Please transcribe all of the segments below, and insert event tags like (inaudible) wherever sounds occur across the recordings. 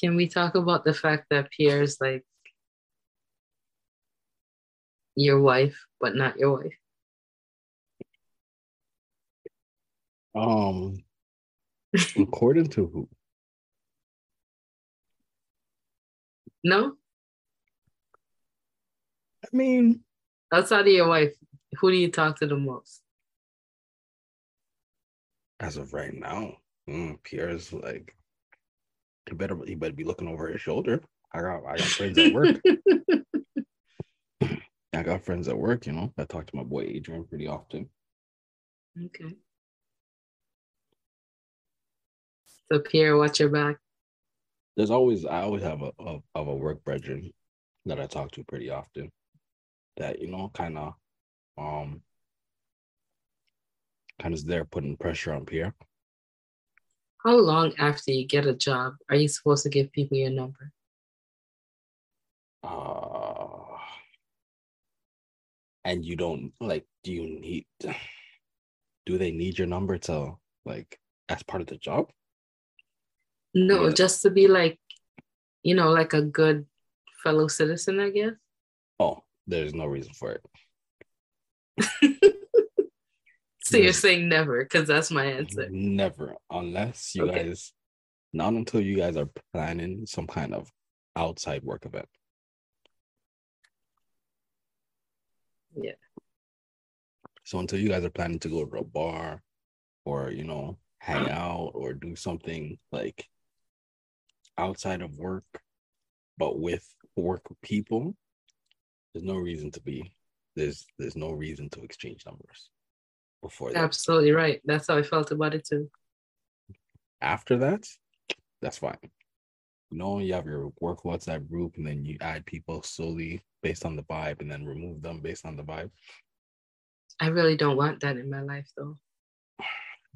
Can we talk about the fact that Pierre's like your wife, but not your wife? Um, (laughs) according to who? No? I mean, Outside of your wife, who do you talk to the most? as of right now, mm, Pierre's like, he better he better be looking over his shoulder. I got I got friends at work. (laughs) I got friends at work. You know, I talk to my boy Adrian pretty often. Okay. So Pierre, watch your back. There's always I always have a of, of a work brethren that I talk to pretty often. That you know, kind of, um, kind of there putting pressure on Pierre. How long after you get a job are you supposed to give people your number? Uh, and you don't like, do you need, do they need your number to like as part of the job? No, Yeah. just to be like, you know, like a good fellow citizen, I guess. Oh, there's no reason for it. (laughs) So you're saying never, because that's my answer. Never, unless you Okay. guys, not until you guys are planning some kind of outside work event. Yeah. So until you guys are planning to go to a bar or, you know, hang (clears throat) out or do something like outside of work, but with work people, there's no reason to be there's there's no reason to exchange numbers before that. Absolutely right. That's how I felt about it too. After that, that's fine. You know, you have your work WhatsApp group and then you add people slowly based on the vibe and then remove them based on the vibe. I really don't want that in my life though.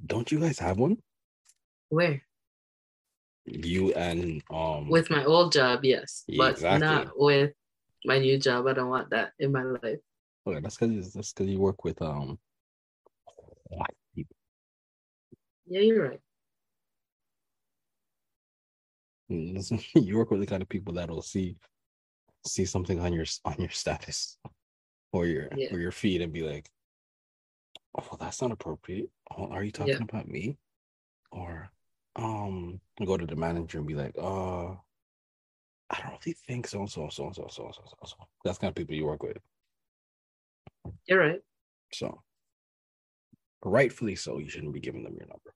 Don't you guys have one? Where? You and um With my old job, yes. Yeah, but exactly. not with my new job. I don't want that in my life. Okay, that's because that's because you work with um white people. Yeah, you're right. Mm, (laughs) You work with the kind of people that'll see see something on your on your status or your Yeah. or your feed and be like, "Oh, that's not appropriate. Oh, are you talking Yeah. about me?" Or um, go to the manager and be like, "Uh, I don't really think so, so, so, so, so, so, so, so." That's kind of people you work with. You're right. So, rightfully so, you shouldn't be giving them your number.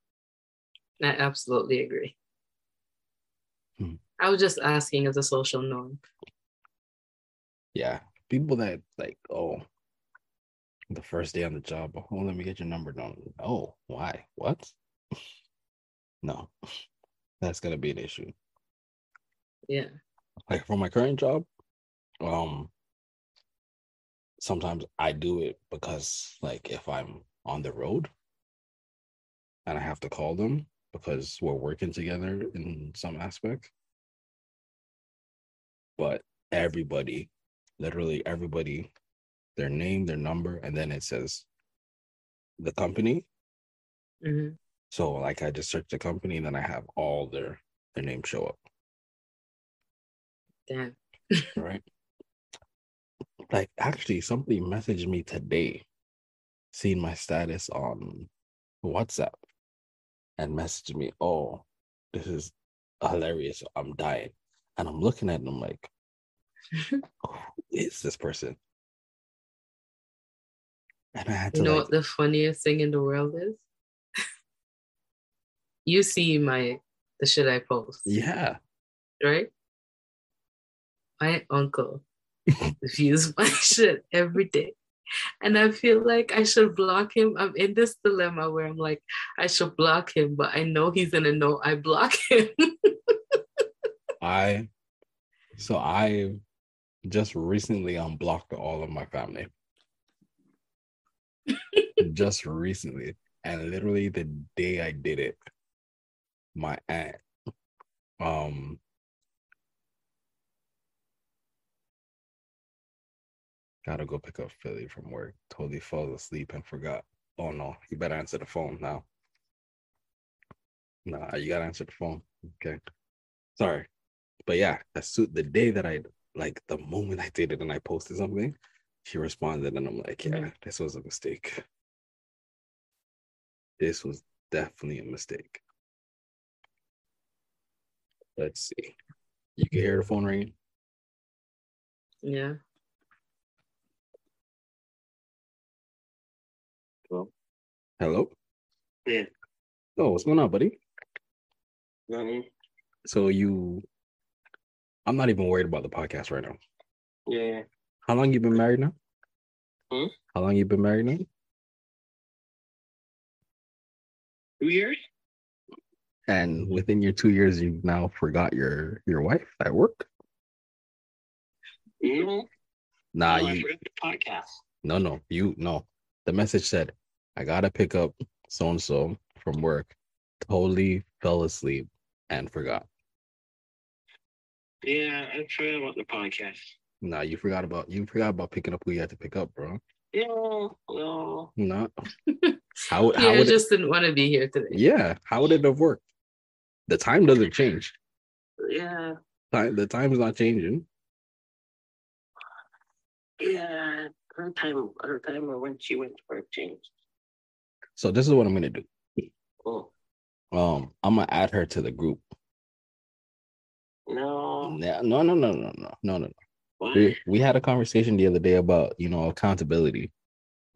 I absolutely agree. Hmm. I was just asking as a social norm. Yeah, people that like, oh, the first day on the job, oh, let me get your number. No, oh, why? What? (laughs) no, (laughs) that's gonna be an issue. Yeah. Like for my current job, um, sometimes I do it because, like, if I'm on the road and I have to call them because we're working together in some aspect, but everybody, literally everybody, their name, their number, and then it says the company. hmm So like I just search the company and then I have all their their names show up, Damn. right? (laughs) like actually somebody messaged me today, seeing my status on WhatsApp and messaged me, oh, this is hilarious. I'm dying. And I'm looking at them like, (laughs) who is this person? And I had to You know like, what the funniest thing in the world is? (laughs) you see my the shit I post, yeah, right? My uncle (laughs) views my shit every day. And I feel like I should block him. I'm in this dilemma where I'm like, I should block him, but I know he's gonna know I block him. (laughs) I so I just recently unblocked all of my family. (laughs) just recently. And literally the day I did it, my aunt um gotta go pick up Philly from work. Totally falls asleep and forgot. Oh no, you better answer the phone now. Nah, you gotta answer the phone. Okay. Sorry. but yeah, as soon the day that I like the moment I did it and I posted something, she responded and I'm like, yeah, this was a mistake. This was definitely a mistake. Let's see. You can hear the phone ringing. Yeah. Hello. Yeah. Oh, what's going on, buddy? You know what I mean? So you, I'm not even worried about the podcast right now. Yeah. How long you been married now? Hmm? How long you been married now? Two years? And within your two years, you now forgot your your wife at work. No. Nah, no, you podcast. no no you no. The message said, "I gotta pick up so and so from work." Totally fell asleep and forgot. Yeah, I forgot about the podcast. Nah, you forgot about you forgot about picking up who you had to pick up, bro. Yeah, no. No. (laughs) How how Yeah, would it, just didn't want to be here today. yeah? How would it have worked? The time doesn't change. Yeah, Time the time's not changing. yeah. Her time, her time or when she went to work changed. So this is what I'm gonna do. Oh, Um, I'm gonna add her to the group. no. No, no, no, no, no, no, no, no. What? We we had a conversation the other day about you know accountability,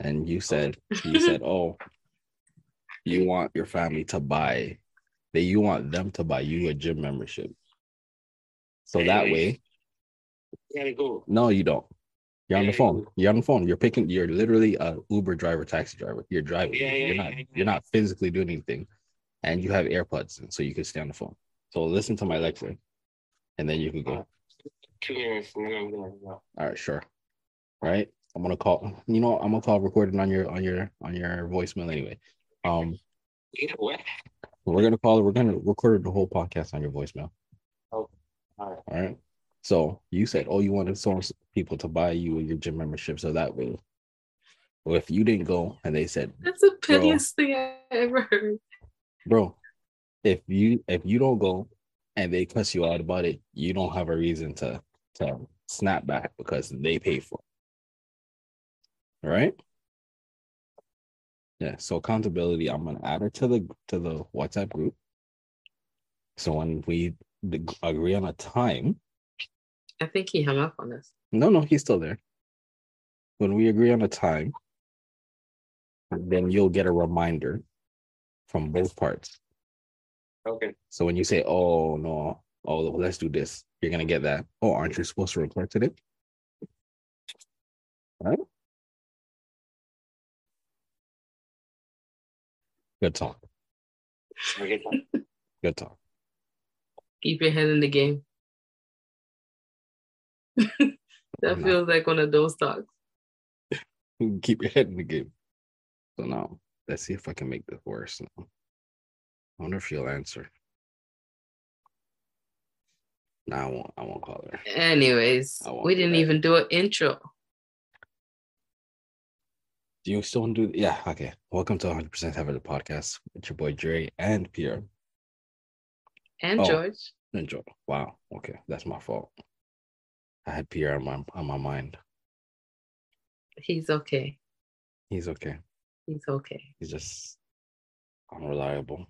and you said you (laughs) said, oh, you want your family to buy, that you want them to buy you a gym membership. So that way, You gotta go. no, you don't. You're on the phone. you- You're on the phone. You're picking. You're literally a Uber driver, taxi driver. You're driving. Yeah, yeah, you're not. You're not physically doing anything, and you have AirPods so you can stay on the phone. So listen to my lecture, and then you can go. Two minutes and then I'm gonna go. All right, sure. All right. I'm gonna call. You know, I'm gonna call recording on your on your on your voicemail anyway. Um, what? we're gonna call. We're gonna record the whole podcast on your voicemail. Oh, all right. All right. So you said, oh, you wanted some people to buy you your gym membership, so that way, well, if you didn't go and they said, That's the pettiest thing I ever heard. bro, if you if you don't go and they cuss you out about it, you don't have a reason to to snap back because they pay for it. All right. Yeah. So accountability, I'm gonna add it to the to the WhatsApp group. So when we agree on a time, I think he hung up on us. no, no, he's still there. When we agree on a time, then you'll get a reminder from both parts. Okay. So when you say, "Oh no, oh let's do this," you're gonna get that. Oh, aren't you supposed to report today? Right? Good talk. Good talk. Keep your head in the game. (laughs) that feels like one of those talks. (laughs) Keep your head in the game. So now, let's see if I can make this worse. Now. I wonder if you'll answer. No, I won't. I won't call her. Anyways, we didn't even do an intro. Do you still want to do? Yeah. Okay. Welcome to 100% Heaven the podcast It's your boy Dre and Pierre. And Oh. George. Enjoy. Wow. Okay, that's my fault. I had Pierre on my on my mind. He's okay. He's okay. He's okay. He's just unreliable.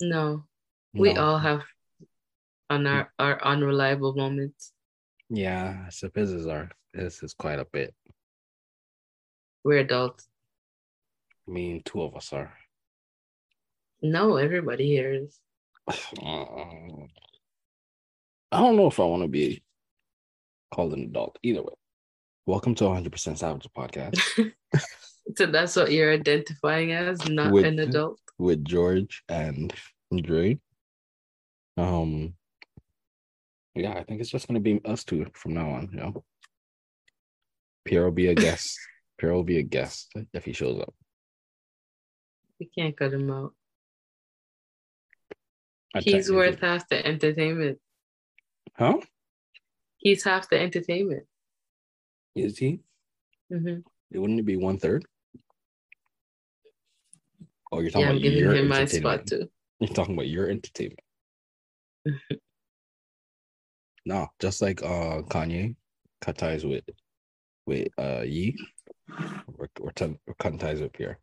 No, we all have on our, mm. our unreliable moments. Yeah, so his is our this is quite a bit. We're adults. I mean, two of us are. No, everybody here is. (sighs) I don't know if I want to be called an adult. Either way, welcome to 100% Savage podcast (laughs) So that's what you're identifying as, not With- an adult. with George and Dre. Um, yeah, I think it's just gonna be us two from now on. You know, Pierre will be a guest. (laughs) Pierre will be a guest if he shows up. We can't cut him out. I He's worth half the entertainment. huh? He's half the entertainment. Is he? hmm Wouldn't it be one third? Oh, you're talking Yeah, I'm about giving your him my entertainment. spot too. (laughs) You're talking about your entertainment. (laughs) No, just like uh Kanye cut ties with with uh Ye. We're we're, t- we're ties with Pierre.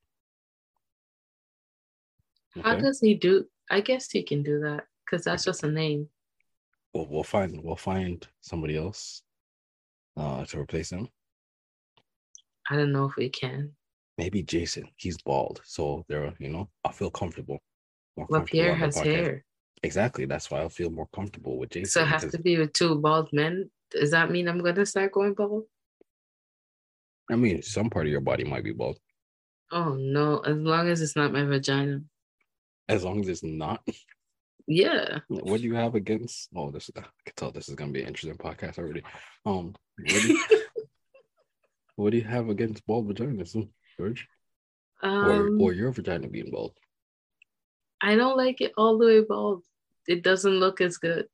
How Okay. does he do? I guess he can do that because that's just a name. We'll, we'll find we'll find somebody else uh to replace him. I don't know if we can. Maybe Jason. He's bald, so there. You know, I feel comfortable. Well, Pierre has podcast. hair, Exactly. That's why I feel more comfortable with Jason. so it has because- to be with two bald men. Does that mean I'm gonna start going bald? I mean, some part of your body might be bald, Oh no! As long as it's not my vagina. as long as it's not. (laughs) Yeah. What do you have against? Oh, this I can tell this is gonna be an interesting podcast already. Um, what do you, (laughs) what do you have against bald vaginas, George? Or Um, or your vagina being bald? I don't like it all the way bald. It doesn't look as good.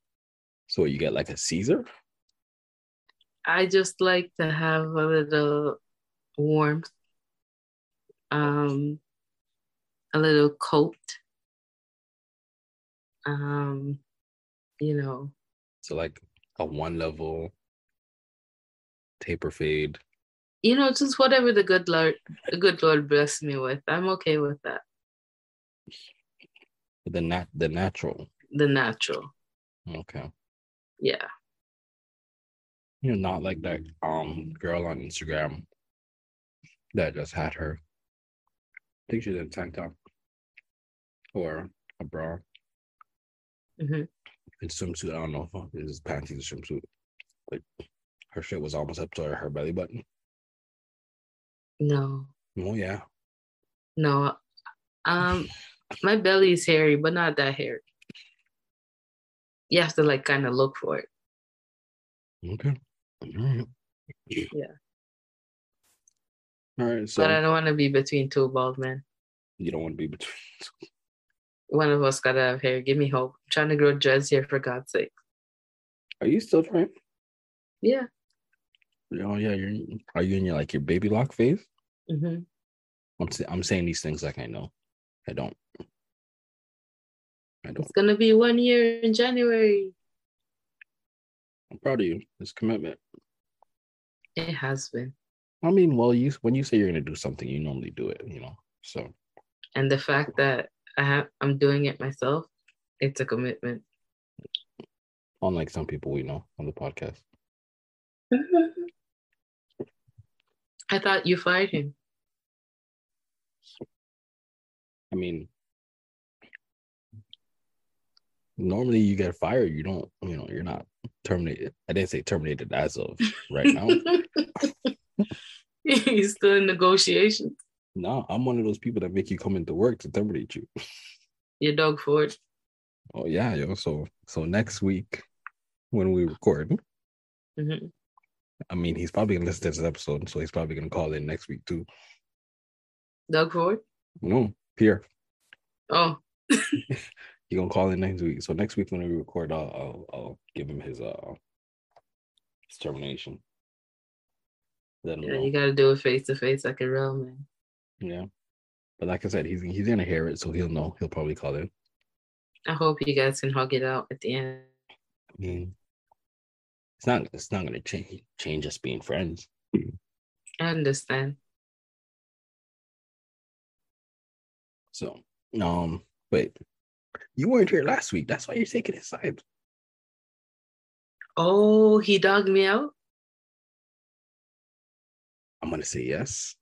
So you get like a Caesar? I just like to have a little warmth, um, a little coat, um, you know, So like a one level taper fade. you know, just whatever the good Lord, the good Lord bless me with. I'm okay with that. The nat the natural. The natural, Okay. yeah. You're not like that um girl on Instagram that just had her. I think she's in a tank top or a bra hmm and swimsuit. I don't know if it is panties or swimsuit, but her shit was almost up to her belly button. No, Oh yeah, no. Um, my belly is hairy, but not that hairy. You have to like kind of look for it. okay. All right. Yeah. All right. So but I don't want to be between two bald men. you don't want to be between. (laughs) One of us gotta have hair. Give me hope. I'm trying to grow dreads here for God's sake. Are you still trying? Yeah. Oh yeah, you're. Are you in your like your baby lock phase? Mm-hmm. I'm I'm saying these things like I know. I don't. I don't. It's gonna be one year in January. I'm proud of you. This commitment. It has been. I mean, well, you when you say you're gonna do something, you normally do it. You know. So And the fact that I have I'm doing it myself, it's a commitment. unlike some people we know on the podcast, (laughs) I thought you fired him. I mean, normally you get fired. You don't. You know, you're not terminated. I didn't say terminated as of right now. (laughs) He's still in negotiations. No, I'm one of those people that make you come into work to terminate you. (laughs) Your Doug Ford. Oh yeah, yo. So so next week when we record, hmm I mean, he's probably gonna listen to this episode, so he's probably gonna call in next week too. Doug Ford. No, Pierre, Oh, (laughs) he gonna call in next week. So next week when we record, I'll I'll, I'll give him his uh his termination. Yeah, know. you gotta do it face to face like a real man. Yeah, but like I said, he's he's gonna hear it, so he'll know. He'll probably call in. I hope you guys can hug it out at the end. I mean, it's not it's not gonna change change us being friends. I understand. So um, wait, you weren't here last week. That's why you're taking his side. Oh, he dogged me out. I'm gonna say yes.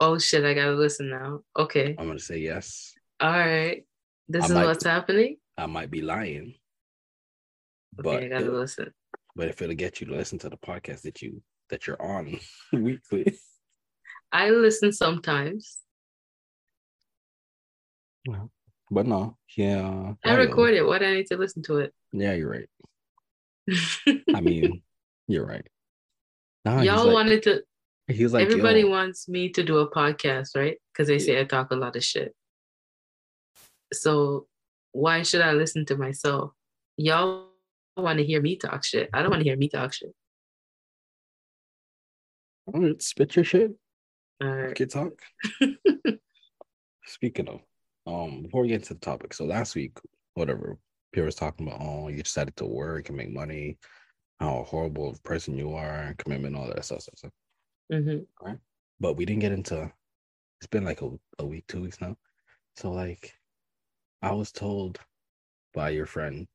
Oh shit, I gotta listen now. Okay. I'm gonna say yes. All right. This I is might- what's happening. I might be lying, Okay, but I gotta it- listen. but if it'll get you to listen to the podcast that you that you're on (laughs) weekly, I listen sometimes. but no, yeah, I record it. Why do I need to listen to it? Yeah, you're right. (laughs) I mean, you're right. Nah, Y'all like, wanted to he was like, everybody yo, wants me to do a podcast, right? Because they say I talk a lot of shit. So why should I listen to myself? Y'all want to hear me talk shit. I don't want to hear me talk shit. all right, spit your shit. All right. Kid talk. (laughs) Speaking of, um, before we get into the topic, so last week, whatever, Pierre was talking about, oh, you decided to work and make money, how horrible of a person you are, commitment, all that stuff. stuff, stuff. Hmm But we didn't get into. It's been like a, a week, two weeks now. So like, I was told by your friend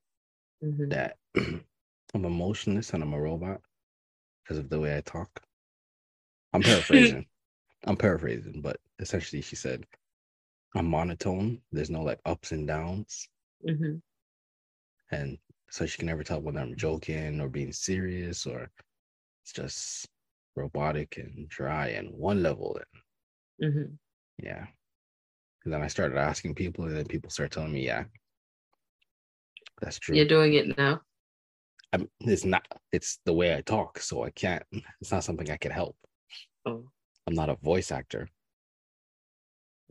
hmm that (clears throat) I'm emotionless and I'm a robot because of the way I talk. I'm paraphrasing. (laughs) I'm paraphrasing, but essentially she said I'm monotone. There's no like ups and downs. hmm And so she can never tell whether I'm joking or being serious or it's just robotic and dry and one level. And hmm yeah. And then I started asking people, and then people start telling me, yeah, that's true. You're doing it now. I'm, it's not, it's the way I talk. So I can't, (laughs) it's not something I can help. Oh, I'm not a voice actor,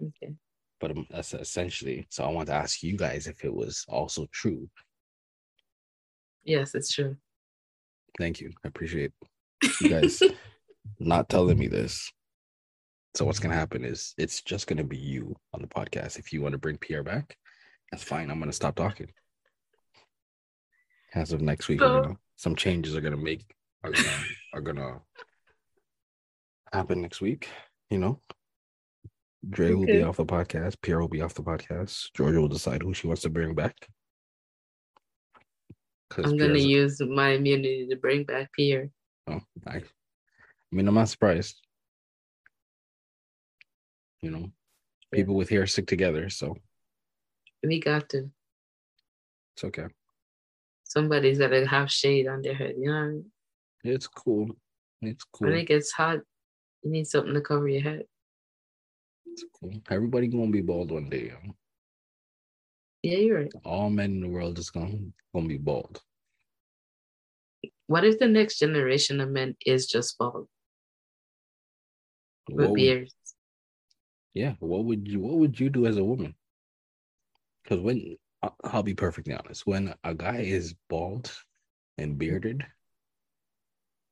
okay. but that's essentially. So I want to ask you guys if it was also true. Yes, it's true. Thank you. I appreciate (laughs) you guys not telling me this. So what's gonna happen is it's just gonna be you on the podcast. If you want to bring Pierre back, that's fine. I'm gonna stop talking. As of next week, So- gonna, some changes are gonna make are gonna are gonna happen next week. You know, Dre will be off the podcast. Pierre will be off the podcast. Georgia will decide who she wants to bring back. I'm gonna use my immunity to bring back Pierre. Oh, I, I mean, I'm not surprised. You know, Yeah. people with hair stick together, so We got to. it's okay. Somebody's gotta have shade on their head. You know I mean? It's cool. It's cool. When it gets hot, you need something to cover your head. It's cool. Everybody gonna be bald one day. Yo. Yeah, you're right. All men in the world is gonna gonna be bald. What if the next generation of men is just bald What with would, beards? yeah. What would you What would you do as a woman? Because when I'll be perfectly honest, when a guy is bald and bearded,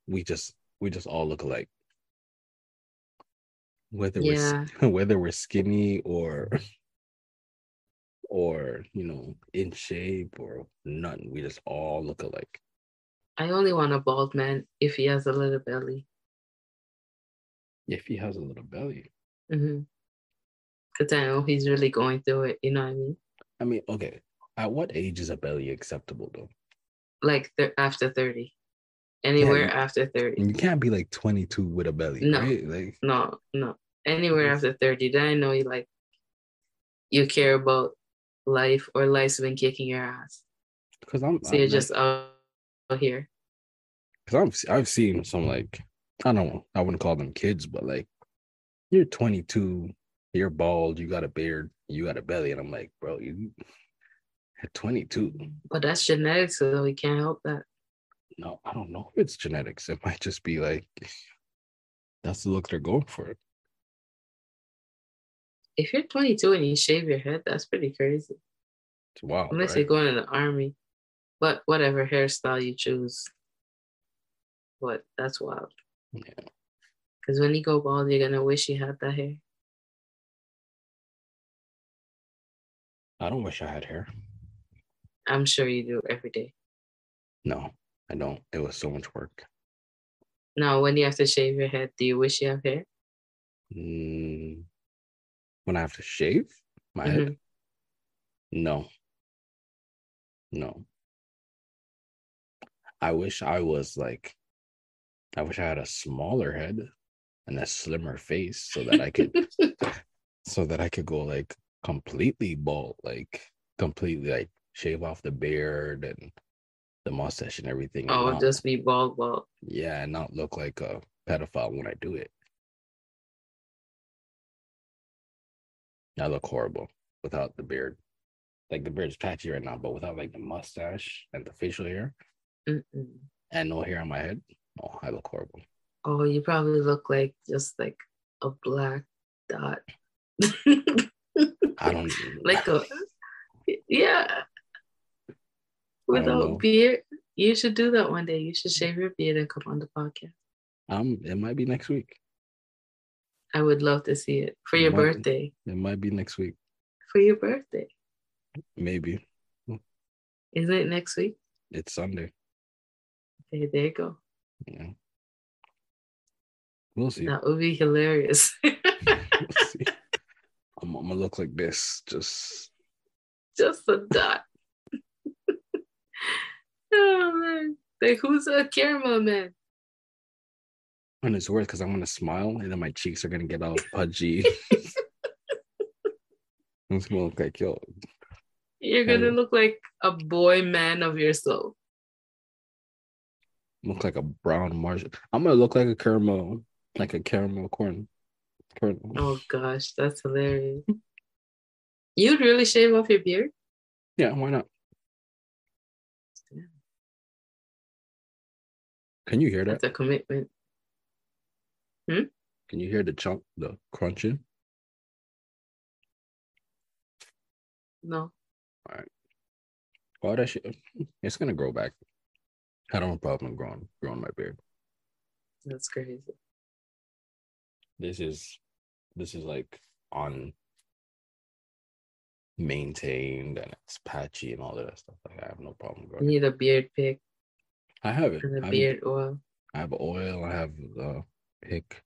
we just we just all look alike. Whether we're (laughs) whether we're skinny or or you know in shape or none, we just all look alike. I only want a bald man if he has a little belly. If he has a little belly, Mm-hmm. Cause I know he's really going through it. You know what I mean? I mean, okay. At what age is a belly acceptable though? Like th- after thirty, anywhere you- after thirty. You can't be like 22 with a belly, No. right? Like No, no, anywhere Yes. after thirty. Then I know you like you care about life or life's been kicking your ass. because I'm So you're I'm, just out here. because I've I've seen some like I don't know I wouldn't call them kids, but like you're 22, you're bald, you got a beard, you got a belly, and I'm like, bro, you at 22. But that's genetics, so we can't help that. No, I don't know if it's genetics. It might just be like that's the look they're going for. If you're 22 and you shave your head, that's pretty crazy. It's wild, Unless right? you're going in the army. But whatever hairstyle you choose. But that's wild. Yeah. Because when you go bald, you're gonna wish you had that hair. I don't wish I had hair. I'm sure you do every day. No, I don't. It was so much work. Now, when you have to shave your head, do you wish you have hair? Mm, when I have to shave my Mm-hmm. head, no, no. I wish I was like, I wish I had a smaller head and a slimmer face so that I could, (laughs) so that I could go like completely bald, like completely like shave off the beard and the mustache and everything. and oh, not- just be bald, bald. yeah, and not look like a pedophile when I do it. I look horrible without the beard. Like the beard's patchy right now, but without like the mustache and the facial hair Mm-mm. and no hair on my head, oh, I look horrible. Oh, you probably look like just like a black dot. I don't (laughs) like a yeah. Without beard, you should do that one day. You should shave your beard and come on the podcast. Um, it might be next week. I would love to see it for your Might- birthday. It might be next week. For your birthday, Maybe isn't it next week? it's Sunday. Okay, there you go. Yeah. We'll see. That would be hilarious. (laughs) We'll. (laughs) I'm, I'm gonna look like this. Just Just a dot. (laughs) oh man. Like who's a caramel man? and it's worth because I'm gonna smile and then my cheeks are gonna get all pudgy. it's gonna look like yo. You're gonna Um, look like a boy man of your soul. Look like a brown Martian. I'm gonna look like a caramel, like a caramel corn. Kernel. Oh gosh, that's hilarious. You'd really shave off your beard? Yeah, why not? Can you hear that? That's a commitment. Hmm? Can you hear the chunk, the crunching? No. All right. Oh, that shit. It's gonna grow back. I don't have a problem growing growing my beard. That's crazy. This is this is like on maintained and it's patchy and all of that stuff. Like I have no problem You growing. need a beard pick I have it. and I a have, beard oil. I have oil. I have the pick,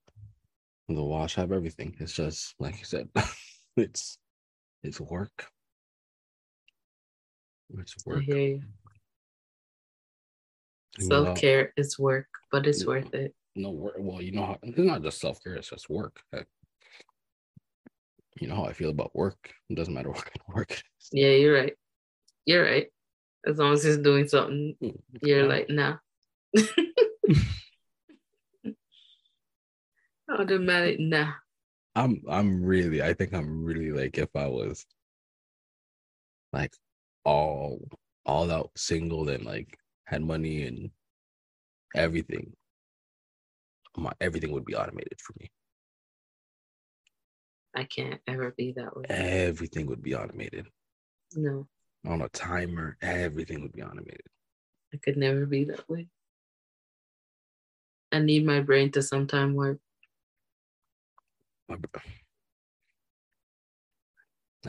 the wash. I have everything. It's just like you said. (laughs) it's it's work. It's I work. hear you. And you know, Self care is work, but it's Yeah. worth it. no work. Well, you know how it's not just self care. It's just work. Like, you know how I feel about work. It doesn't matter (laughs) what kind of work. it is. Yeah, you're right. You're right. As long as he's doing something, Mm, you're like, nah. (laughs) Automatic, nah. I'm I'm really I think I'm really like if I was like all all out single and like had money and everything. My everything would be automated for me. I can't ever be that way. Everything would be automated. No, On a timer, everything would be automated. I could never be that way. I need my brain to sometime work. I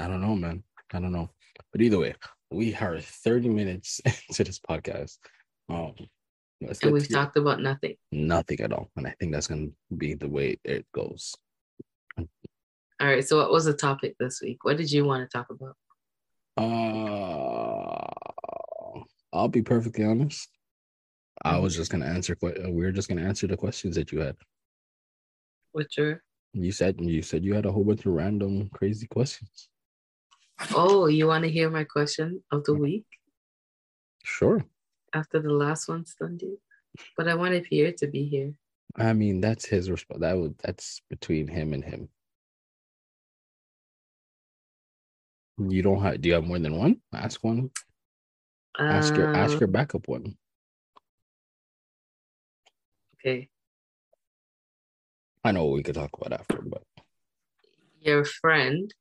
don't know, man. I don't know. But either way, we are 30 minutes (laughs) into this podcast. Um And we've to talked about nothing. nothing at all. And I think that's gonna be the way it goes. All right. So, what was the topic this week? What did you want to talk about? Uh, I'll be perfectly honest. I was just gonna answer. uh, We were just gonna answer the questions that you had. What's your? You said you said you had a whole bunch of random, crazy questions. Oh, you want to hear my question of the week Sure. after the last one's done, dude? But I wanted Pierre to be here. I mean, that's his response. That would that's between him and him. You don't have. Do you have more than one? Ask one. Ask your ask Uh, your backup one. Okay. I know what we could talk about after, but Your friend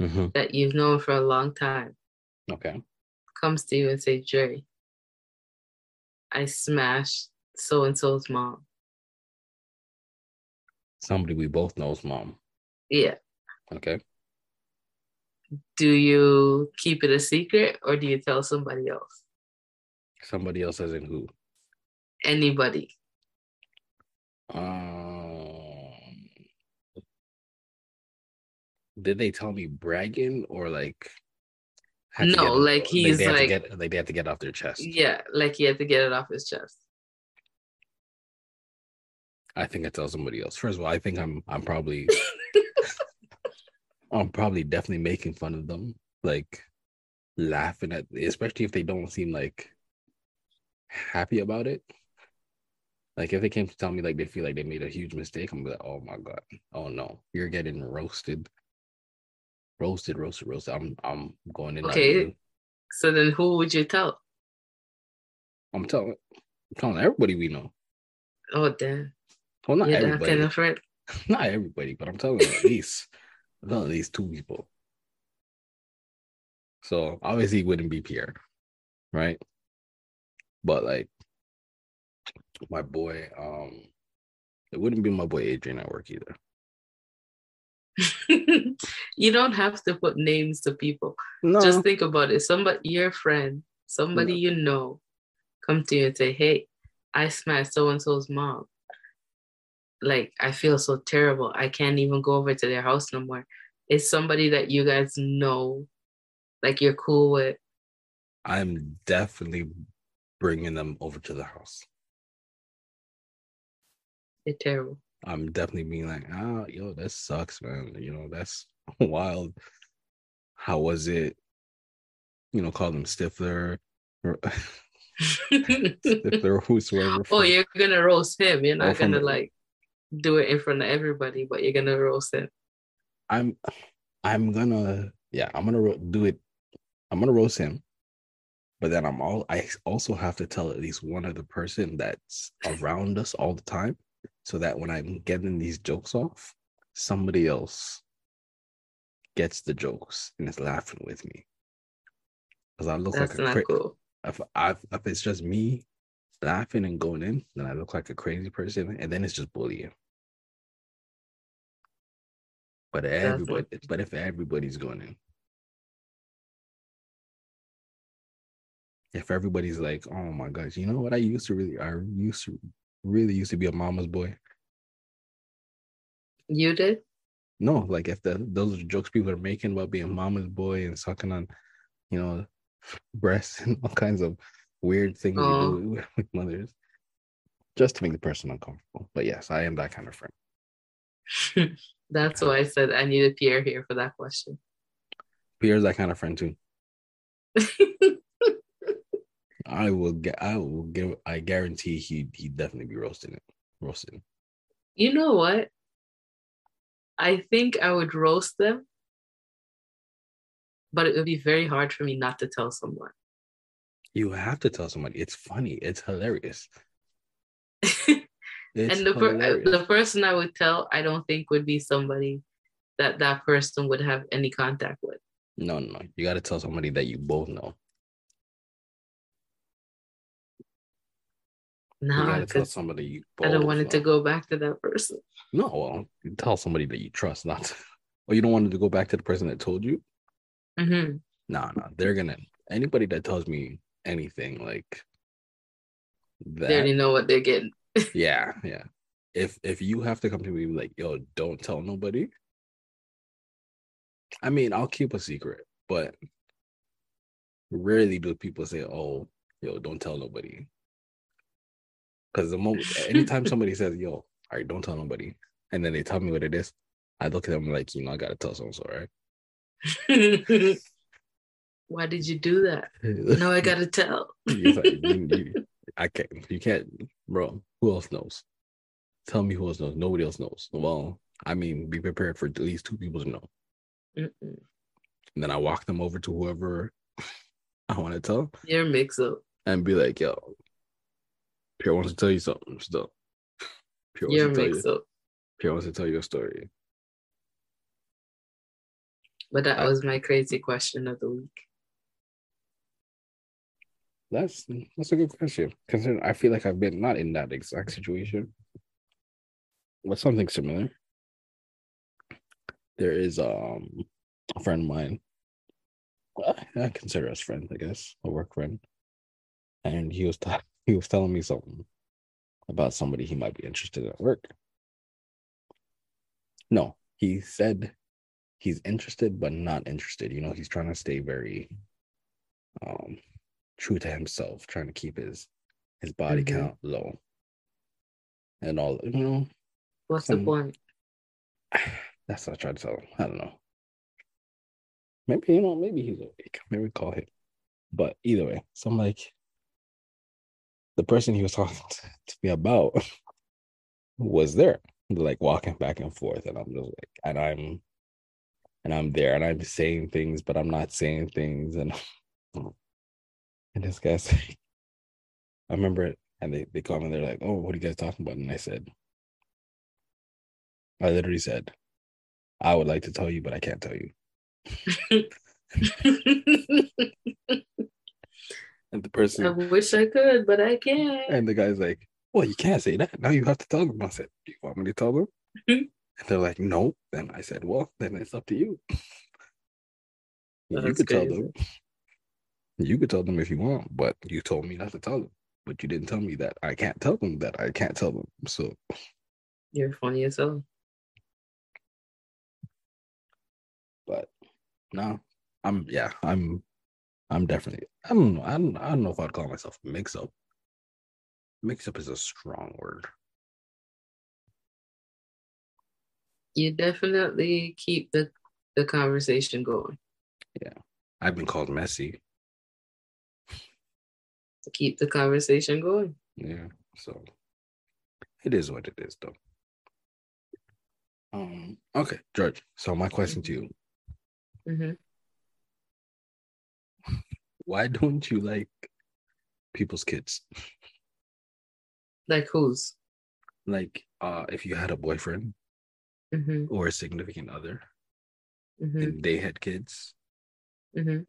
Mhm. that you've known for a long time okay. comes to you and say, Jerry, I smashed so and so's mom. Somebody we both know's mom. Yeah. Okay. Do you keep it a secret or do you tell somebody else? Somebody else as in who? Anybody. Um, did they tell me bragging or like? had to No, it- like they- he's to like- get, like they had to get off their chest. Yeah, like he had to get it off his chest. I think I tell somebody else. First of all, I think I'm I'm probably (laughs) I'm probably definitely making fun of them, like laughing at, especially if they don't seem like happy about it. Like if they came to tell me like they feel like they made a huge mistake, I'm like, oh my god, oh no, you're getting roasted, roasted, roasted, roasted. I'm I'm going in. Okay. So then who would you tell? I'm telling, I'm telling everybody we know. Oh damn. Well, not You're everybody, kind of friend. (laughs) not everybody, but I'm telling at least, (laughs) I'm telling at least two people. So obviously it wouldn't be Pierre, right? But like my boy, um, it wouldn't be my boy Adrian at work either. (laughs) you don't have to put names to people. No, Just think about it. Somebody your friend, somebody you know come to you and say, "Hey, I smashed so and so's mom. Like I feel so terrible. I can't even go over to their house no more." It's somebody that you guys know, like you're cool with. I'm definitely bringing them over to the house. They're terrible. I'm definitely being like, ah, yo, that sucks, man. You know, that's (laughs) wild. How was it? You know, call them Stifler or (laughs) Stifler, whosoever. oh, you're gonna roast him. You're Oh, not from gonna the- like do it in front of everybody, but you're gonna roast him. I'm, I'm gonna, yeah, I'm gonna ro- do it. I'm gonna roast him, but then I'm all. I also have to tell at least one other person that's around us all the time, so that when I'm getting these jokes off, somebody else gets the jokes and is laughing with me. Because I look That's like a not cra- cool. if I if it's just me laughing and going in, then I look like a crazy person, and then it's just bullying. But everybody, but if everybody's going in, if everybody's like, "Oh my gosh, you know what? I used to really, I used to really used to be a mama's boy." You did? No, like if the those are jokes people are making about being mama's boy and sucking on, you know, breasts and all kinds of weird things Oh. you do uh-huh. (laughs) with mothers, just to make the person uncomfortable. But yes, I am that kind of friend. (laughs) That's why I said I needed Pierre here for that question. Pierre's that kind of friend too. (laughs) I will get. I will give. I guarantee he he definitely be roasting it. Roasting. you know what? I think I would roast them, but it would be very hard for me not to tell someone. You have to tell somebody. It's funny. It's hilarious. (laughs) It's and the per- uh, the person I would tell, I don't think would be somebody that that person would have any contact with. no, no, no. You got to tell somebody that you both know. You No, got to tell somebody you. I don't both want it to go back to that person. No, well, you tell somebody that you trust, not. Or you don't want to go back to the person that told you. hmm No, no, they're gonna. Anybody that tells me anything like that. They already know what they're getting. (laughs) yeah, yeah. If if you have to come to me like, yo, don't tell nobody. I mean, I'll keep a secret, but rarely do people say, "Oh, yo, don't tell nobody." Because the moment, (laughs) anytime somebody says, "Yo, all right, don't tell nobody," and then they tell me what it is, I look at them like, you know, I gotta tell someone, so right? (laughs) Why did you do that? (laughs) No, I gotta tell. Like, you- (laughs) you- I can't. You can't, bro. Who else knows? Tell me who else knows. Nobody else knows. Well, I mean, be prepared for at least two people to know. Mm-mm. And then I walk them over to whoever I want to tell You're mix up. and be like, "Yo, Pierre wants to tell you something." Still, Pierre You're to tell mix you. up. Pierre wants to tell you a story. But that I- was my crazy question of the week. That's that's a good question. Considering I feel like I've been not in that exact situation, but something similar. There is um a friend of mine. I consider us friends, I guess, a work friend, and he was ta- (laughs) he was telling me something about somebody he might be interested in at work. No, he said he's interested but not interested. You know, he's trying to stay very um true to himself, trying to keep his his body Mhm. count low. And all you know, What's Some- the point? (sighs) that's what I tried to tell him. I don't know. Maybe you know, maybe he's awake. Maybe call him. But either way, so I'm like, the person he was (laughs) talking to me about was there, like walking back and forth, and I'm just like, and I'm, and I'm there, and I'm saying things, but I'm not saying things, and (laughs) and this guy's, (laughs) I remember it, and they they called me, they're like, oh, what are you guys talking about? And I said, I literally said, I would like to tell you, but I can't tell you. And the person, I wish I could, but I can't. and the guy's like, Well, you can't say that. Now you have to tell them. I said, Do you want me to tell them? Mhm. And they're like, No. Then I said, Well, then it's up to you. you That's could tell them. You could tell them if you want, but you told me not to tell them. but you didn't tell me that. I can't tell them that. I can't tell them. So You're funny as hell. but no, I'm yeah, I'm I'm definitely I don't know. I don't I don't know if I'd call myself mix up. Mix up is a strong word. You definitely keep the the conversation going. Yeah, I've been called messy. Keep the conversation going. Yeah. So it is what it is though. Um okay, George. So my question to you, hmm why don't you like people's kids? Like whose? Like uh if you had a boyfriend hmm or a significant other hmm and they had kids hmm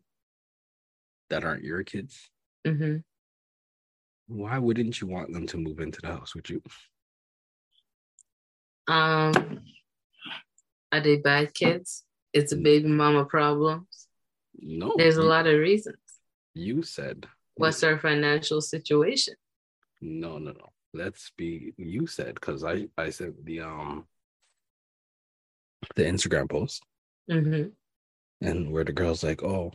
that aren't your kids, hmm why wouldn't you want them to move into the house with you? Um, are they bad kids? It's a baby mama problems. No. There's a lot of reasons. You said What's our financial situation? no, no, no. Let's be you said because I I said the um the Instagram post hmm and where the girl's like, oh,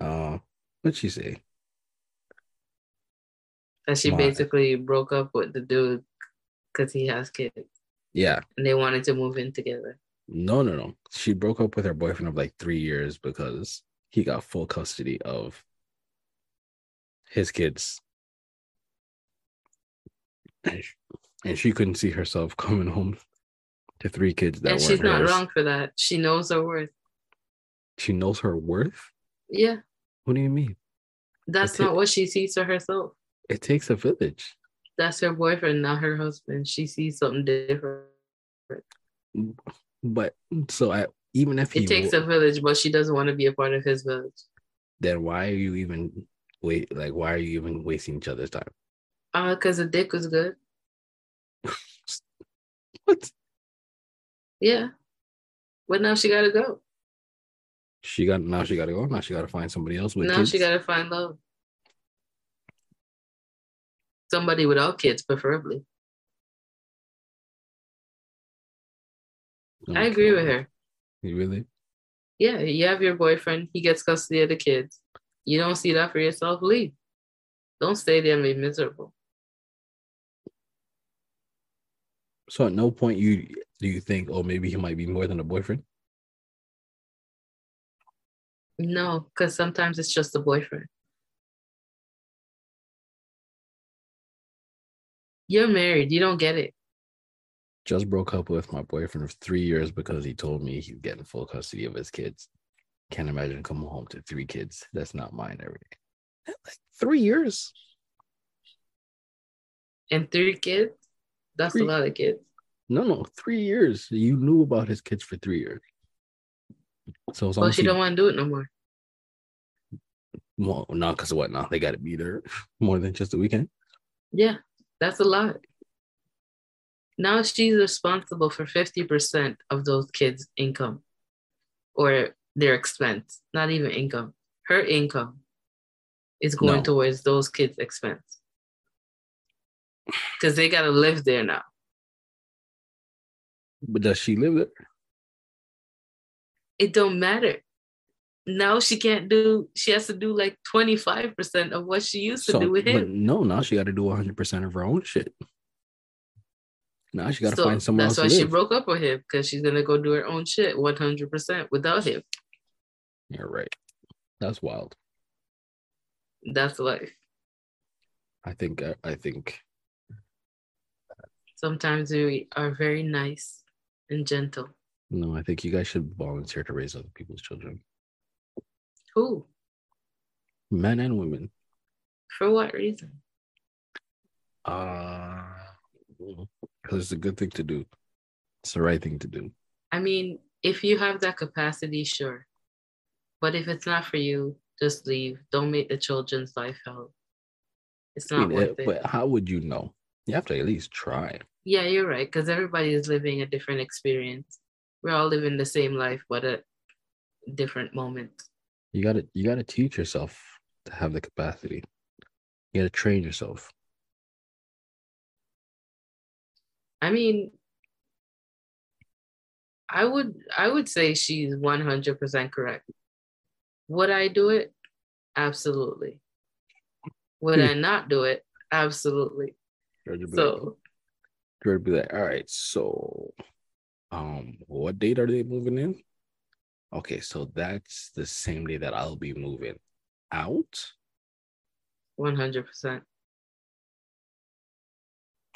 uh, what'd she say? That she My- basically broke up with the dude because he has kids Yeah, and they wanted to move in together. no, no, no. She broke up with her boyfriend of like three years because he got full custody of his kids. And sh- and she couldn't see herself coming home to three kids that and she's not hers. wrong for that. She knows her worth. She knows her worth. Yeah, What do you mean? that's it. not what she sees for herself. It takes a village. That's her boyfriend, not her husband. She sees something different. But so I even if he It takes wa- a village, but she doesn't want to be a part of his village. then why are you even wait like why are you even wasting each other's time? Uh, because the dick was good. (laughs) What? Yeah. But now she gotta go. She got now she gotta go. Now she gotta find somebody else with now kids. she gotta find love. Somebody without kids, preferably. I agree with her. You really? Yeah, you have your boyfriend, he gets custody of the kids. You don't see that for yourself, leave. Don't stay there and be miserable. So at no point you do you think, oh, maybe he might be more than a boyfriend? No, because sometimes it's just a boyfriend. You're married, you don't get it. Just broke up with my boyfriend of three years because he told me he's getting full custody of his kids. Can't imagine coming home to three kids. That's not mine every day. Like three years. And three kids, that's Three. a lot of kids. No, no, three years. You knew about his kids for three years. So it's Well, almost she don't want to do it no more. well, not because of what now? They got to be there (laughs) more than just a weekend. Yeah, that's a lot. Now she's responsible for 50% of those kids' income or their expense, not even income. Her income is going No. towards those kids' expense. Because they got to live there now. But does she live there? It don't matter. Now she can't do, she has to do like 25% of what she used to do with him. no, now she got to do 100% of her own shit. Now she got to So find someone that's else why she live. broke up with him because she's going to go do her own shit 100% without him. You're right. That's wild. That's life. I think. I, I think. Sometimes we are very nice and gentle. No, I think you guys should volunteer to raise other people's children, Who? men and women. For what reason? Uh, because it's a good thing to do. It's the right thing to do. I mean, if you have that capacity, sure. But if it's not for you, just leave. Don't make the children's life hell. It's I not mean, worth it- it. but how would you know? You have to at least try. Yeah, you're right. Because everybody is living a different experience. We're all living the same life, but at different moments. You gotta. You gotta teach yourself to have the capacity. You gotta train yourself. I mean, I would I would say she's 100% correct. Would I do it? Absolutely. Would I not do it? Absolutely. So would be like, all right, so um, what date are they moving in? Okay, so that's the same day that I'll be moving out. 100%.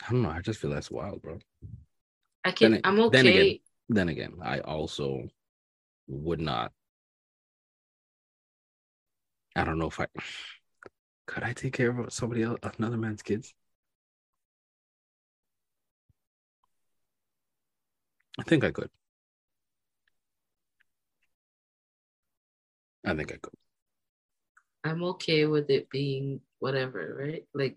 I don't know. I just feel that's wild, bro. I can Then- I'm then again- okay. Then again, I also would not. I don't know if I could I take care of somebody else, another man's kids. I think I could. I think I could. I'm okay with it being whatever, right? Like,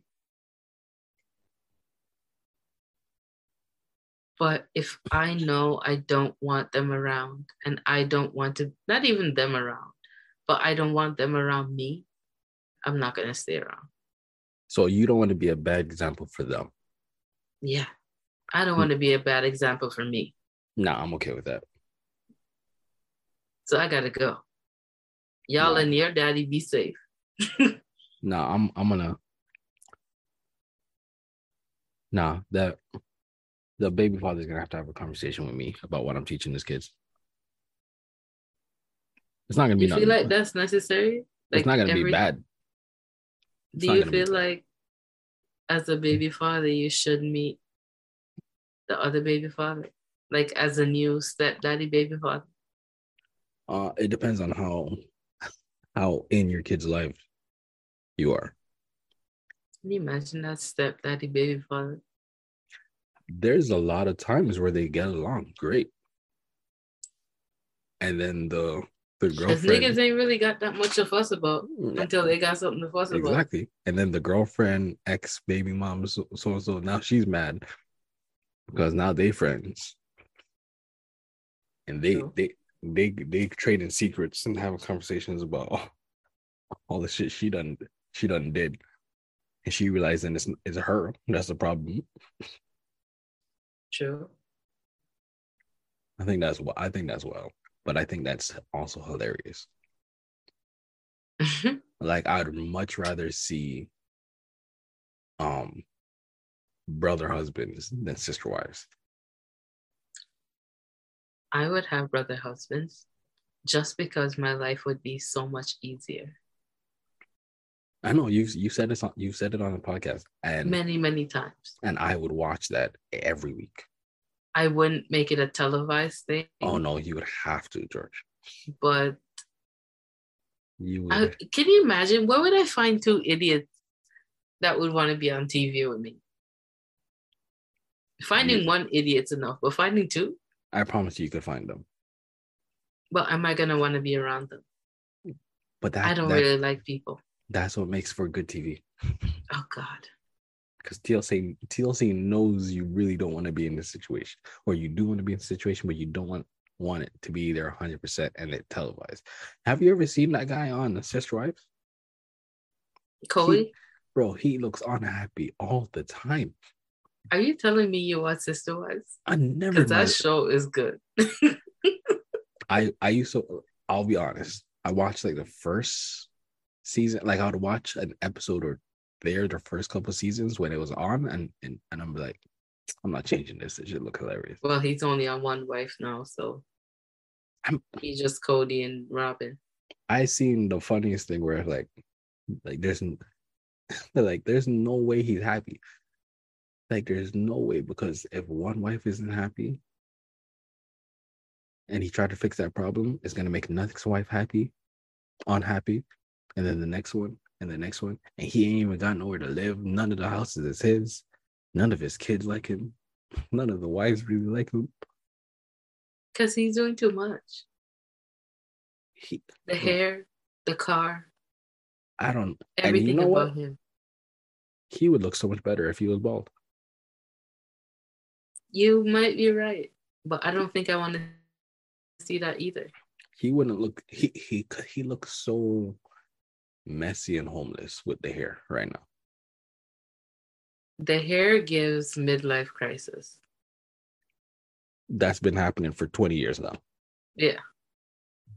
but if I know I don't want them around and I don't want to, not even them around, but I don't want them around me, I'm not going to stay around. So you don't want to be a bad example for them. Yeah. I don't want to be a bad example for me. Nah, I'm okay with that. So I got to go. Y'all No. and your daddy be safe. (laughs) Nah, I'm I'm gonna. Nah, that the baby father's gonna have to have a conversation with me about what I'm teaching his kids. It's not gonna be You feel like that's necessary? it's not gonna be bad. It's Do you feel like as a baby father you should meet the other baby father? Like as a new stepdaddy baby father? Uh, it depends on how how in your kid's life you are. Can you imagine that stepdaddy baby father? There's a lot of times where they get along great, and then the the girlfriend niggas ain't really got that much to fuss about Mm, until they got something to fuss about. Exactly. And then the girlfriend, ex baby mom, so so and so now she's mad because now they friends. And they True. they they they in secrets and have conversations about all, (laughs) all the shit she done she done did. And she realizing it's it's her. That's the problem. (laughs) True. I think that's what I think that's well. But I think that's also hilarious. (laughs) Like I'd much rather see um brother husbands than sister wives. I would have brother husbands just because my life would be so much easier. I know you've you said this on you said it on the podcast and Many, many times. and I would watch that every week. I wouldn't make it a televised thing, Oh no, you would have to, George. but You would I, can you imagine where would I find two idiots that would want to be on TV with me? Finding Yeah. one idiot's enough, but finding two, I promise you, you could find them. but am I gonna want to be around them? But that, I don't that- really like people. That's what makes for good TV. (laughs) Oh God. Because TLC TLC knows you really don't want to be in this situation, or you do want to be in the situation, but you don't want want it to be there 100 percent and it televised. Have you ever seen that guy on the Sister Wives? Kody, Bro, he looks unhappy all the time. are you telling me you watch Sister Wives? I never. Because that show is good. (laughs) I I used to. I'll be honest. I watched like the first season. Like I would watch an episode or there the first couple seasons when it was on, and and and I'm like, I'm not changing this. It should look hilarious. Well, he's only on one wife now, so I'm- he's just Kody and Robyn. I seen the funniest thing where like, like there's, (laughs) like there's no way he's happy. Like there's no way because if one wife isn't happy, and he tried to fix that problem, it's gonna make next wife happy, unhappy, and then the next one, and the next one, and he ain't even got nowhere to live. None of the houses is his. None of his kids like him. (laughs) None of the wives really like him. Because he's doing too much. He, The hmm. hair, the car, I don't. And you everything know about what? him. He would look so much better if he was bald. You might be right, but I don't think I want to see that either. he wouldn't look he he he looks so messy and homeless with the hair right now The hair gives midlife crisis. That's been happening for 20 years now. Yeah.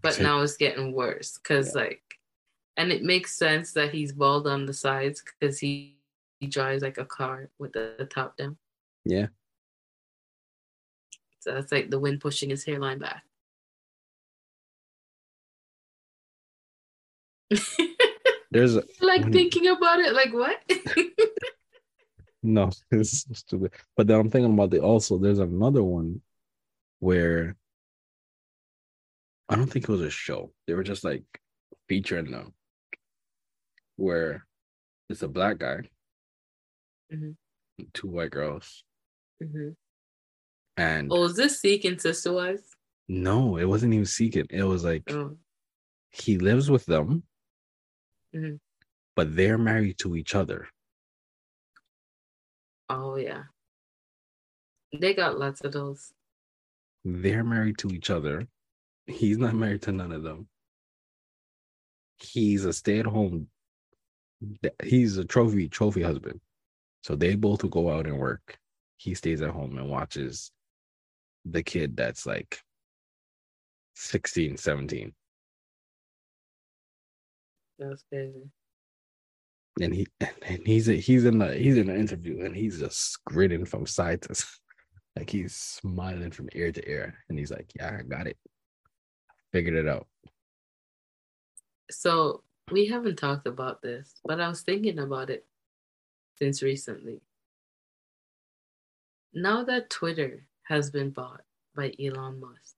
But So- now it's getting worse because, like, and it makes sense that he's bald on the sides because he, he drives like a car with the, the top down. Yeah. So that's like the wind pushing his hairline back. (laughs) There's a, like When- thinking about it, like what? (laughs) no, (laughs) it's stupid. But then I'm thinking about the also there's another one where I don't think it was a show. They were just like featuring them where it's a black guy, Mhm. two white girls, Mhm. and Oh, is this Seeking Sister Wives? no, it wasn't even seeking. It was like Oh, he lives with them, Mhm. but they're married to each other. oh yeah. They got lots of those. They're married to each other. He's not married to none of them. He's a stay-at-home. He's a trophy trophy husband. So they both will go out and work. He stays at home and watches the kid that's like 16, 17. That's crazy. And he and he's he's in the he's in the interview and he's just grinning from side to side. Like he's smiling from ear to ear. And he's like, Yeah, I got it. Figured it out. So we haven't talked about this, but I was thinking about it since recently. Now that Twitter has been bought by Elon Musk,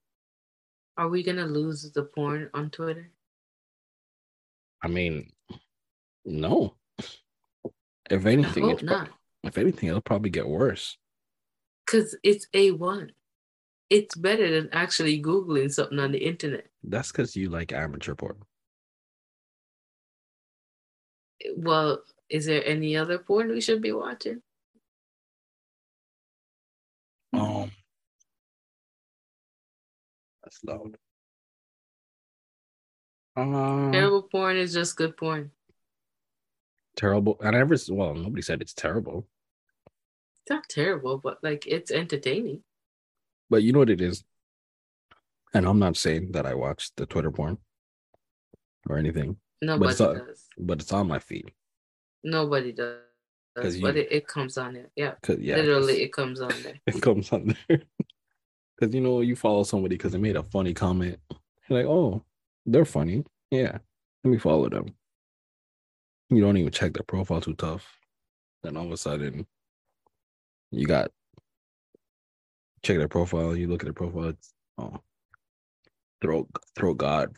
are we gonna lose the porn on Twitter? I mean, no. If anything, hope it's pro- if anything, it'll probably get worse. because it's a one. It's better than actually googling something on the internet. That's because you like amateur porn. Well, is there any other porn we should be watching? Um, that's loud. Uh, Terrible porn is just good porn. terrible. I never. Well, nobody said it's terrible, It's not terrible, but like it's entertaining. but you know what it is. And I'm not saying that I watch the Twitter porn or anything, Nobody it's all- does. but it's on my feed. Nobody does. 'Cause But you- it, it comes on there. Yeah. Yeah, Literally it comes on there. (laughs) it comes on there. Because you know you follow somebody because they made a funny comment. You're like, oh, they're funny. Yeah, let me follow them. You don't even check their profile too tough. Then all of a sudden, you got check their profile. You look at their profile. It's oh, throw throw God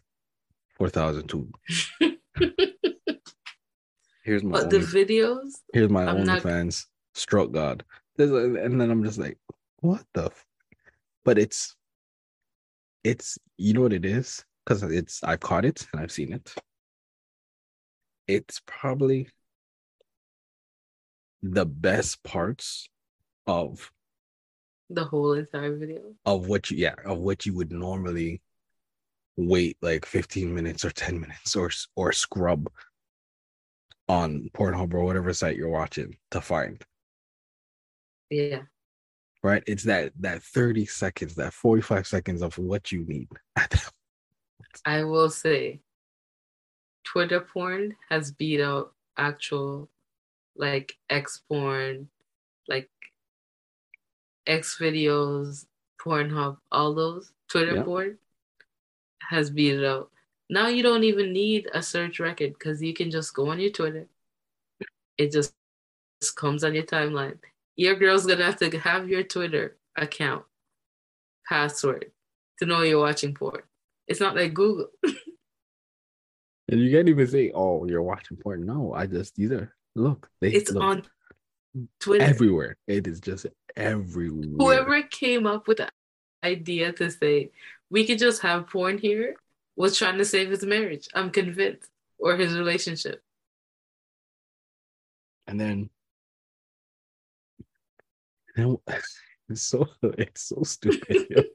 four thousand two. (laughs) Here's my but the videos, here's my I'm not- OnlyFans. Stroke God. There's a- and then I'm just like, what the? F-? But it's, it's you know what it is because it's I've caught it and I've seen it. It's probably the best parts of the whole entire video. of what you yeah of what you would normally wait like 15 minutes or 10 minutes or or scrub on Pornhub or whatever site you're watching to find Yeah. right it's that that 30 seconds that 45 seconds of what you need I will say Twitter porn has beat out actual like X porn, like X videos, Pornhub, all those Twitter Yeah. porn has beat it out. Now you don't even need a search record because you can just go on your Twitter. It just, just comes on your timeline. Your girl's gonna have to have your Twitter account password to know you're watching porn. It's not like Google. and you can't even say oh you're watching porn no i just these are look they It's look on Twitter. everywhere it is just everywhere Whoever came up with the idea to say we could just have porn here was trying to save his marriage. I'm convinced, or his relationship. and then (laughs) then (laughs) it's so it's so stupid. (laughs)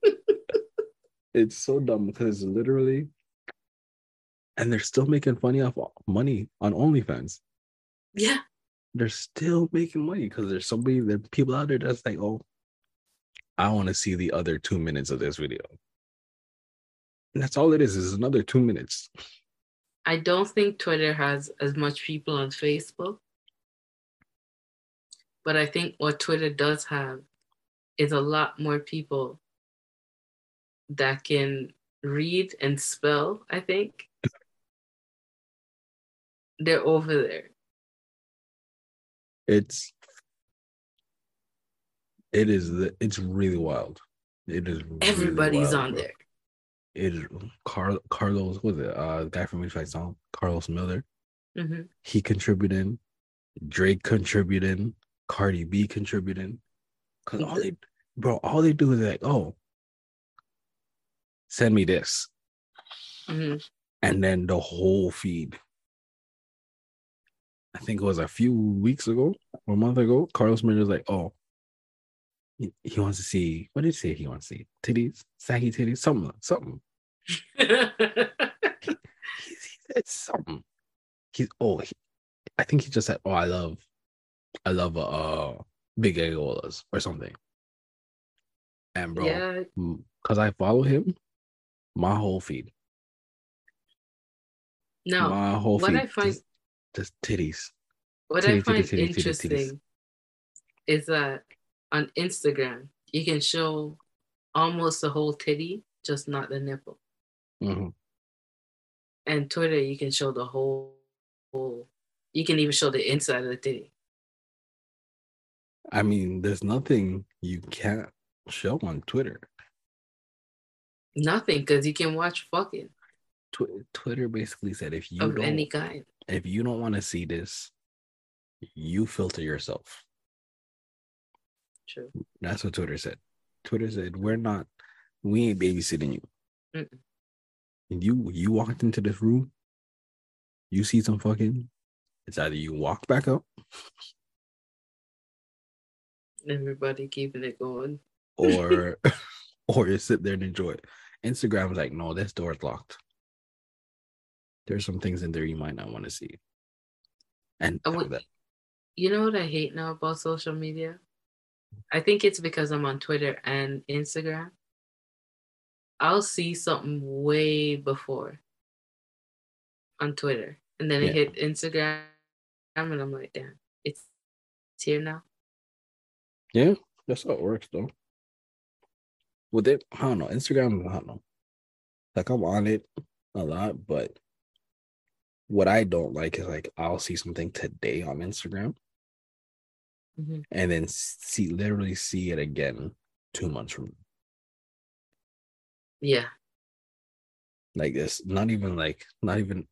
it's so dumb because it's literally and they're still making funny off money on OnlyFans. Yeah, they're still making money because there's somebody there people out there that's like, oh, I want to see the other two minutes of this video. And that's all it is, is another two minutes. I don't think Twitter has as much people on Facebook. But I think what Twitter does have is a lot more people that can read and spell, I think. They're over there. It's it is the it's really wild. It is really Everybody's wild, on bro. there. It is Car- Carlos, what was it? Uh the guy from Fight Song, Carlos Miller. hmm He contributed. Drake contributed. Cardi B contributed. Cause all they bro, all they do is like, oh, send me this. hmm And then the whole feed. I think it was a few weeks ago or a month ago. Carlos Miller was like, oh, he, he wants to see what did he say he wants to see? Titties, saggy titties, something, something. (laughs) He, he said something. He's oh, he, I think he just said, "Oh, I love, I love uh big agolas or something." And bro, yeah, because I follow him, my whole feed, no. my whole what feed, I find just, just titties. what titty, I find titty, titty, interesting is that on Instagram you can show almost the whole titty, just not the nipple. Mhm. And Twitter you can show the whole, whole you can even show the inside of the titty. I mean, there's nothing you can't show on Twitter. Nothing, because you can watch fucking Tw- Twitter basically said if you of don't any kind. if you don't want to see this, you filter yourself. True. That's what Twitter said. Twitter said we're not, we ain't babysitting you. Mm-mm. And you you walked into this room, you see some fucking. It's either you walk back up Everybody keeping it going. or (laughs) (laughs) or just sit there and enjoy it. Instagram is like, no, this door's locked. There's some things in there you might not want to see. And oh, I You know what I hate now about social media? I think it's because I'm on Twitter and Instagram. I'll see something way before on Twitter, and then Yeah. I hit Instagram, and I'm like, damn, it's, it's here now. Yeah, that's how it works though. With it, I don't know. Instagram, I don't know. Like I'm on it a lot, but what I don't like is like I'll see something today on Instagram Mhm. and then see literally see it again two months from Yeah, like this. Not even like not even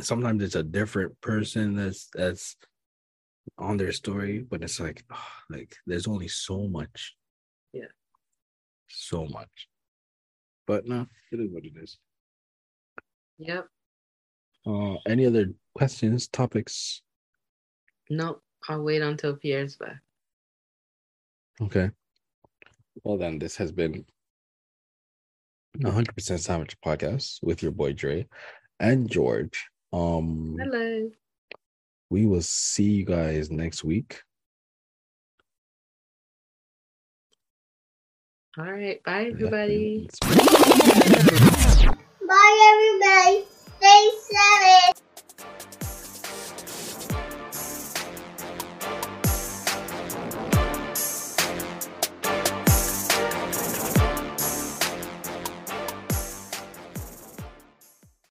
sometimes it's a different person that's that's on their story, but it's like like there's only so much. So much. But no, it is what it is. yep. Uh any other questions, topics? Nope. I'll wait until Pierre's back. Okay. Well then this has been 100% Sandwich Podcast with your boy Dre and George. Um Hello. we will see you guys next week. All right. Bye, everybody. Bye, everybody. Stay safe.